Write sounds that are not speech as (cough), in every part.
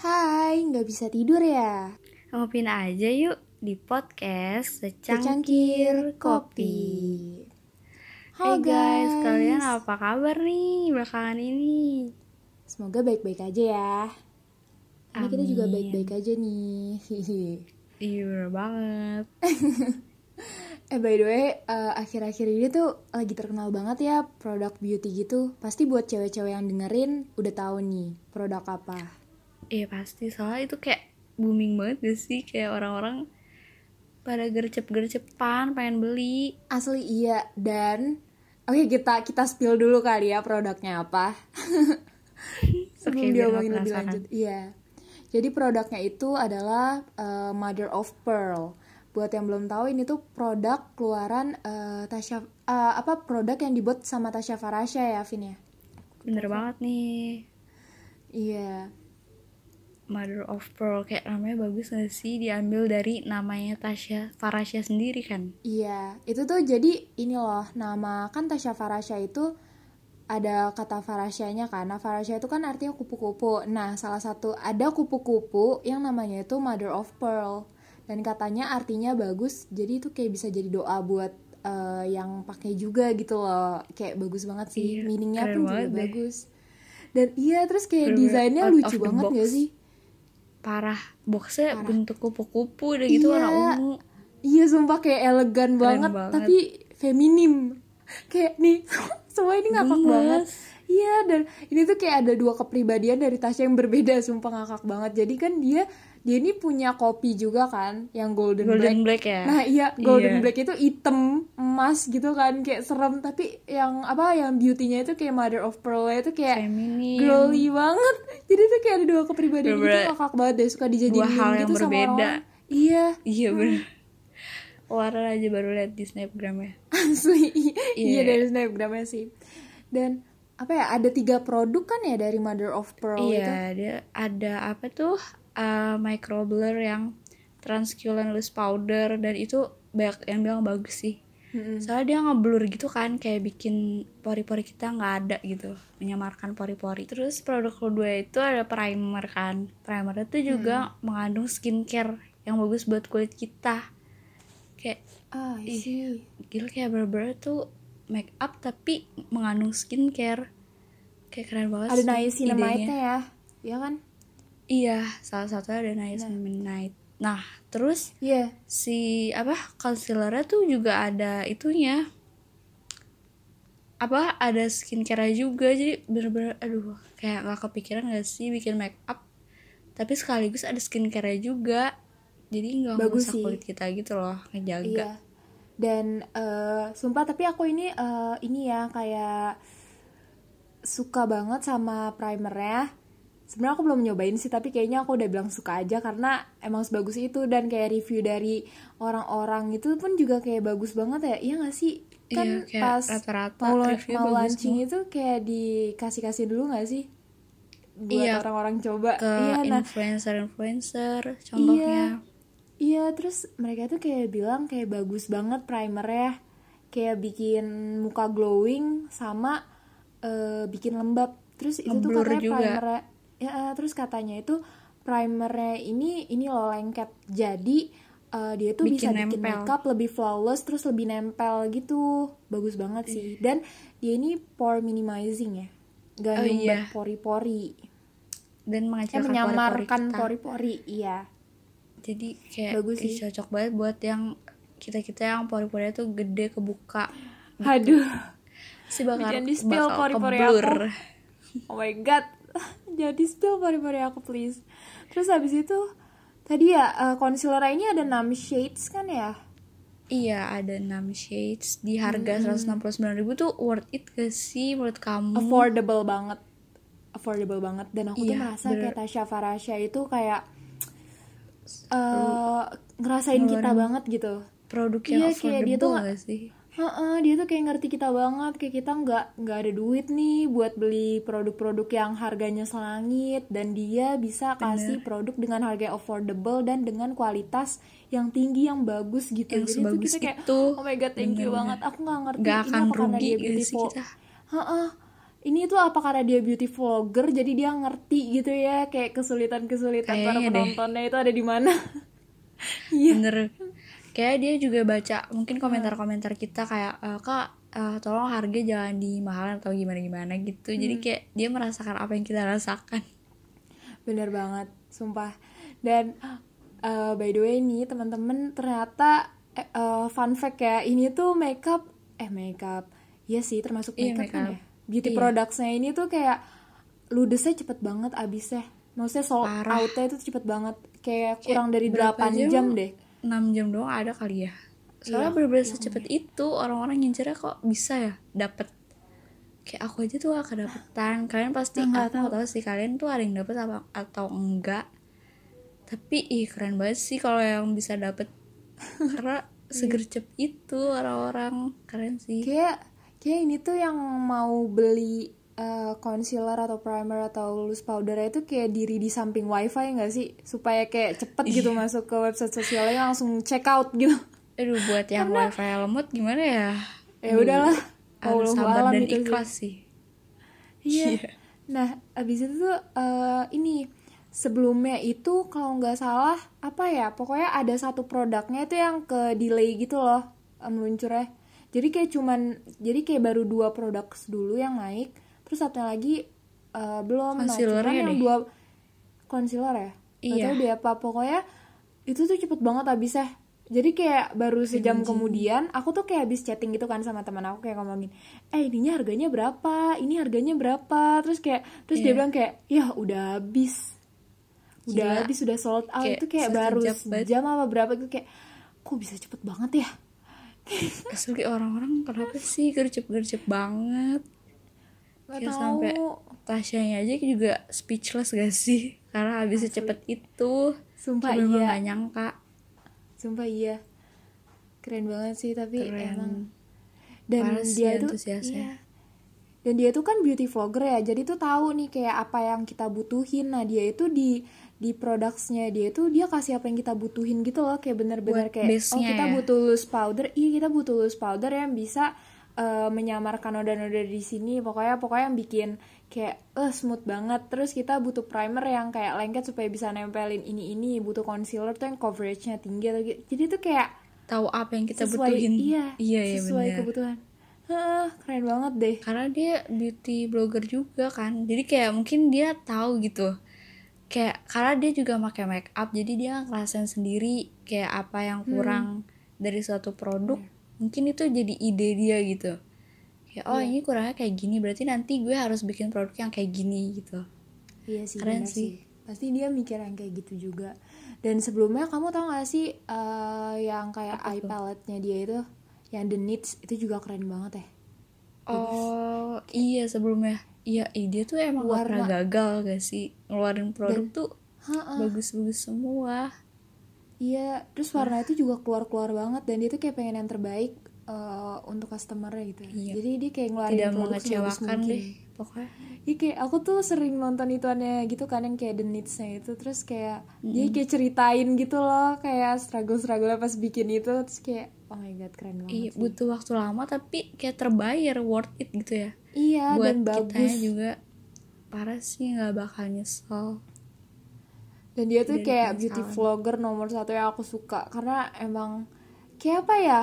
Hai, nggak bisa tidur ya? Ngopin aja yuk di podcast Secangkir Secangkir Kopi. Hai Hai guys, kalian apa kabar nih belakangan ini? Semoga baik-baik aja ya. Ini kita juga baik-baik aja nih. (laughs) Iya bener banget. (laughs) eh by the way, eh, akhir-akhir ini tuh lagi terkenal banget ya produk beauty gitu. Pasti buat cewek-cewek yang dengerin udah tahu nih produk apa. Iya pasti soalnya itu kayak booming banget gak sih kayak orang-orang pada gercep-gercepan pengen beli. Asli iya dan oke kita kita spill dulu kali ya produknya apa. (laughs) Sebelum biar diomongin lebih lanjut. Iya. Jadi produknya itu adalah eh, Mother of Pearl. Buat yang belum tahu ini tuh produk keluaran eh, Tasya eh, apa produk yang dibuat sama Tasya Farasha ya, Vin ya. Bener banget nih. Iya. Mother of Pearl kayak namanya bagus gak sih diambil dari namanya Tasya Farasya sendiri kan? Iya, itu tuh jadi ini loh, nama kan Tasya Farasha itu ada kata Farasyanya kan. Nah, Farasha itu kan artinya kupu-kupu. Nah, salah satu ada kupu-kupu yang namanya itu Mother of Pearl. Dan katanya artinya bagus, jadi itu kayak bisa jadi doa buat eh, yang pakai juga gitu loh. Kayak bagus banget sih, Iya, meaningnya pun juga deh. bagus. Dan iya, terus kayak Bener-bener desainnya lucu banget box. gak sih? Parah, boxnya Parah. bentuk kupu-kupu udah gitu Iya. warna ungu. Iya sumpah kayak elegan banget, banget. tapi feminim. Kayak nih (laughs) semua ini ngakak Gemes. banget. Iya dan ini tuh kayak ada dua kepribadian dari Tasya yang berbeda sumpah ngakak banget. Jadi kan dia dia ini punya kopi juga kan yang golden, Golden black. Black ya? Nah iya golden Iya. black itu hitam emas gitu kan kayak serem tapi yang apa yang beauty-nya itu kayak mother of pearl itu kayak Feminim. girly banget. Jadi tuh kayak ada dua kepribadian gitu Bener-bener ngakak banget deh suka dijadiin dua hal meme yang gitu sama berbeda. orang-orang. Iya. Iya bener. Warna aja baru lihat di snapgramnya. (laughs) asli iya Iya. dari snapgramnya sih dan apa ya ada tiga produk kan ya dari Mother of Pearl itu Iya, dia ada apa tuh uh, microblur yang translucent loose powder dan itu banyak yang bilang bagus sih. Mm-mm. Soalnya dia ngeblur gitu kan kayak bikin pori-pori kita nggak ada gitu, menyamarkan pori-pori. Terus produk kedua itu ada primer kan. Primer itu juga mengandung skincare yang bagus buat kulit kita. Kayak ah I Ih. gila kayak bener-bener tuh make up tapi mengandung skincare. Kayak keren banget ada niacinamide ya ya kan Iya, salah satunya ada niacinamide. Nah, terus iya. si apa concealernya tuh juga ada itunya. Apa ada skincare juga jadi bener-bener aduh kayak nggak kepikiran gak sih bikin make up? Tapi sekaligus ada skincare juga jadi nggak Bagus merusak sih. kulit kita gitu loh ngejaga. Iya. Dan eh, sumpah tapi aku ini eh, ini ya kayak suka banget sama primernya sebenarnya aku belum nyobain sih tapi kayaknya aku udah bilang suka aja karena emang sebagus itu dan kayak review dari orang-orang itu pun juga kayak bagus banget ya iya gak sih kan Iya, kayak pas mau, review mau bagus launching itu kayak dikasih-kasih dulu gak sih buat Iya, orang-orang coba ke iya nah influencer-influencer contohnya Iya, terus mereka tuh kayak bilang kayak bagus banget primernya. Kayak bikin muka glowing sama eh, bikin lembab. Terus itu tuh katanya juga. primernya. Ya, eh, terus katanya itu primernya ini ini loh lengket. Jadi eh, dia tuh bisa Bikin bikin nempel. makeup lebih flawless terus lebih nempel gitu. Bagus banget sih. Dan dia ini pore minimizing ya. Gak Oh, nyumbat iya. pori-pori. dan Ya, mengecilkan menyamarkan pori-pori pori-pori. Iya. jadi kayak Bagus ih, sih. cocok banget buat yang kita kita yang pori-porinya tuh gede kebuka Aduh. si bakal di-spill bakal pori-pori keblur. Oh my god. Jadi spill pori-pori aku please. Terus habis itu tadi ya eh, concealer ini ada 6 shades kan ya? iya ada 6 shades di harga 169.000 ribu tuh worth it gak sih menurut kamu Affordable banget. Affordable banget dan aku tuh Iya, merasa bener. kayak Tasya Farasha itu kayak eh ngerasain kita banget gitu. produk yang Iya, kayak dia tuh gak sih Heeh, dia tuh kayak ngerti kita banget, kayak kita nggak nggak ada duit nih buat beli produk-produk yang harganya selangit dan dia bisa kasih produk dengan harga affordable dan dengan kualitas yang tinggi yang bagus gitu. Yang Jadi tuh sebagus kita kayak itu. oh my god thank you Bener-bener. banget. Aku nggak ngerti Gak ini akan apa karena dia beautiful. Heeh. ini tuh apa karena dia beauty vlogger jadi dia ngerti gitu ya kayak kesulitan-kesulitan para deh. penontonnya itu ada di mana (laughs) iya bener kayak dia juga baca mungkin komentar-komentar kita kayak "Eh, kak eh, tolong harga jangan dimahalin atau gimana gimana gitu jadi Hmm. kayak dia merasakan apa yang kita rasakan bener banget sumpah dan eh, by the way nih teman-teman ternyata eh, fun fact ya ini tuh makeup eh makeup Iya sih termasuk Iya, makeup kan makeup. ya beauty Iya. productsnya ini tuh kayak ludesnya cepet banget abisnya maksudnya sold Parah. outnya itu cepet banget kayak kurang dari berapa 8 jam? jam deh 6 jam doang ada kali ya. Soalnya Iya, bener-bener secepat itu orang-orang ngincernya kok bisa ya dapet. Kayak aku aja tuh gak kedapetan. Kalian pasti Nggak aku nggak tahu. sih kalian tuh ada yang dapet apa atau enggak. Tapi ih keren banget sih kalau yang bisa dapet. (laughs) Karena segercep itu orang-orang. Keren sih. Kayak kayak ini tuh yang mau beli eh, concealer atau primer atau loose powder itu kayak diri di samping wifi nggak sih? Supaya kayak cepet Iya. gitu masuk ke website sosialnya langsung check out gitu. Aduh buat yang wifi lemot gimana ya? Ya udahlah. Harus sabar dan itu sih. ikhlas sih. Iya. Nah abis itu tuh eh, ini sebelumnya itu kalau nggak salah apa ya pokoknya ada satu produknya itu yang ke delay gitu loh eh, meluncurnya. Jadi kayak cuman jadi kayak baru dua produk dulu yang naik terus satunya lagi eh, belum nah cuman yang deh. dua concealer ya? Iya. tahu deh apa pokoknya itu tuh cepet banget habisnya. Jadi kayak baru sejam kemudian aku tuh kayak habis chatting gitu kan sama teman aku kayak ngomongin eh ininya harganya berapa? Ini harganya berapa? Terus kayak terus dia Iya. bilang kayak ya udah habis. Udah Gila. habis udah sold out. Kayak itu kayak baru sejam apa berapa gitu kayak kok bisa cepet banget ya? Asli orang-orang kenapa sih gercep-gercep banget Kayak tahu. sampai Tasya aja juga speechless gak sih? Karena habisnya cepet itu. Sumpah Cuma iya. gak nyangka. Sumpah iya. Keren banget sih tapi Keren. emang dan Parah dia tuh iya. dan dia tuh kan beauty vlogger ya jadi tuh tahu nih kayak apa yang kita butuhin. Nah dia itu di di productsnya dia tuh dia kasih apa yang kita butuhin gitu loh kayak bener-bener kayak oh kita ya. butuh loose powder. Iya kita butuh loose powder yang bisa eh, menyamarkan noda-noda di sini pokoknya pokoknya yang bikin kayak eh smooth banget. Terus kita butuh primer yang kayak lengket supaya bisa nempelin ini ini butuh concealer tuh yang coveragenya tinggi atau gitu. Jadi tuh kayak tahu apa yang kita sesuai butuhin. iya iya iya sesuai bener. kebutuhan. Keren banget deh. Karena dia beauty blogger juga kan. Jadi kayak mungkin dia tahu gitu. Kayak karena dia juga pakai make up jadi dia ngerasain sendiri kayak apa yang Hmm. kurang dari suatu produk. Iya. Mungkin itu jadi ide dia gitu. Kayak oh ini kurangnya kayak gini berarti nanti gue harus bikin produk yang kayak gini gitu. Iya sih Keren bener sih. pasti dia mikir yang kayak gitu juga. Dan sebelumnya kamu tau gak sih eh, yang kayak eye palette-nya dia itu yang the Knits itu juga keren banget ya? Oh iya sebelumnya. Iya dia tuh emang gak pernah Warna. gagal gak sih? Ngeluarin produk tuh Ha-ha. bagus-bagus semua iya terus warna itu juga keluar-keluar banget dan dia tuh kayak pengen yang terbaik eh, untuk customer-nya gitu. Iya. jadi dia kayak ngeluarin tidak produk mengecewakan deh pokoknya. Iya kayak aku tuh sering nonton ituannya gitu kan yang kayak The Needs-nya itu. Terus kayak dia kayak ceritain gitu loh kayak struggle-struggle pas bikin itu. Terus kayak oh my god keren banget Iya, sih. butuh waktu lama tapi kayak terbayar worth it gitu ya. Iya Buat dan bagus juga. Parah sih nggak bakal nyesel. Dan dia tuh dari kayak beauty vlogger nomor satu yang aku suka. Karena emang kayak apa ya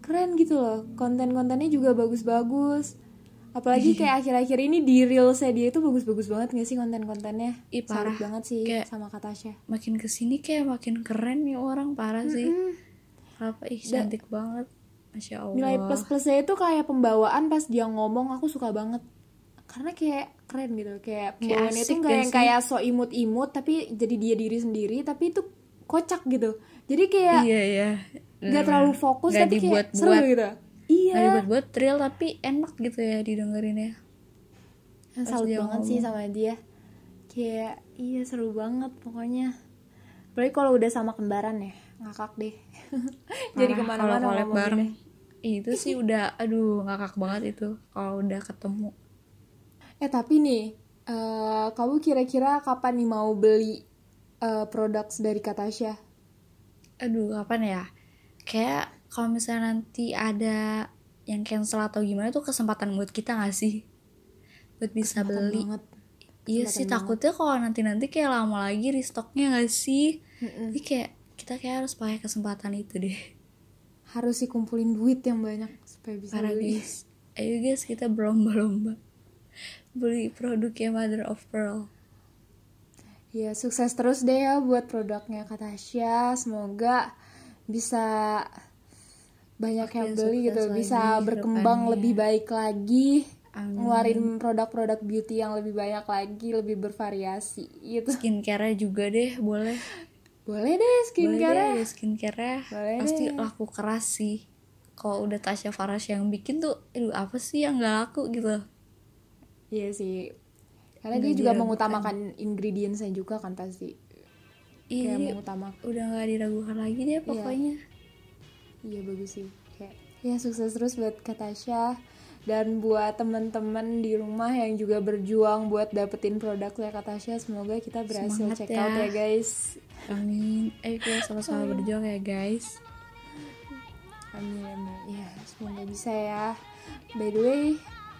keren gitu loh. Konten-kontennya juga bagus-bagus. Apalagi kayak akhir-akhir ini di reelsnya dia itu bagus-bagus banget gak sih konten-kontennya? Ih, Salut parah. banget sih Kayak- sama Katasha Makin ke sini kayak makin keren nih orang parah sih. Apa? Ih cantik banget. Masya Allah. nilai plus plusnya itu kayak pembawaan pas dia ngomong aku suka banget karena kayak keren gitu kayak pembawaannya itu nggak gak yang sih? kayak so imut-imut tapi jadi dia diri sendiri tapi itu kocak gitu jadi kayak Iya iya. nggak terlalu fokus Nggak tapi kayak dibuat-buat. seru gitu iya Nggak dibuat-buat real tapi enak gitu ya didengerin ya. Nah, salut banget sih ngomong. sama dia kayak iya seru banget pokoknya Apalagi kalau udah sama kembaran ya ngakak deh (laughs) jadi ke mana-mana kalau bareng. Itu sih udah aduh ngakak banget itu kalau udah ketemu. Eh tapi nih, eh, kamu kira-kira kapan nih mau beli eh, produk dari Katasha? aduh kapan ya? Kayak kalau misalnya nanti ada yang cancel atau gimana tuh kesempatan buat kita gak sih? Buat bisa Kesempatan beli. banget. iya sih takutnya kalau nanti nanti kayak lama lagi restocknya gak sih? Mm-mm. jadi kayak kita kayak harus pakai kesempatan itu deh. Harus sih kumpulin duit yang banyak supaya bisa para beli. guys. Ayo guys kita berlomba-lomba beli produknya Mother of Pearl Ya sukses terus deh ya buat produknya Kak Tasya. Semoga bisa banyak yang Makin beli gitu, bisa berkembang ke depannya. lebih baik lagi, Amin. ngeluarin produk-produk beauty yang lebih banyak lagi, lebih bervariasi gitu. skincare juga deh boleh Boleh deh boleh skincare. deh ada skincare Boleh pasti deh. laku keras sih kalau udah Tasya Faras yang bikin tuh aduh apa sih yang gak laku gitu Iya sih. Karena dia juga mengutamakan ingredientsnya juga kan pasti. iya Kayak mengutamakan. udah gak diragukan lagi deh pokoknya Iya bagus sih. Kayak ya sukses terus buat Kak Tasya dan buat teman-teman di rumah yang juga berjuang buat dapetin produknya Kak Tasya. Semoga kita berhasil Semangat check ya. out ya guys. amin ayo kita sama-sama berjuang ya guys Amin amin. Ya semoga bisa ya. By the way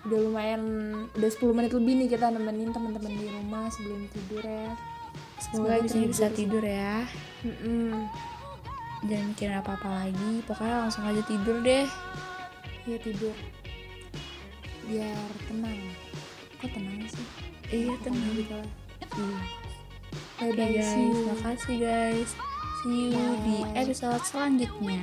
udah lumayan udah 10 menit lebih nih kita nemenin teman-teman di rumah sebelum tidur ya. semoga bisa bisa tidur ya Mm-mm. jangan mikirin apa-apa lagi pokoknya langsung aja tidur deh Ya tidur biar tenang. Kok tenang sih? iya tenang Gitu lah. iya Bye bye guys, makasih guys. See you di Bye. episode selanjutnya.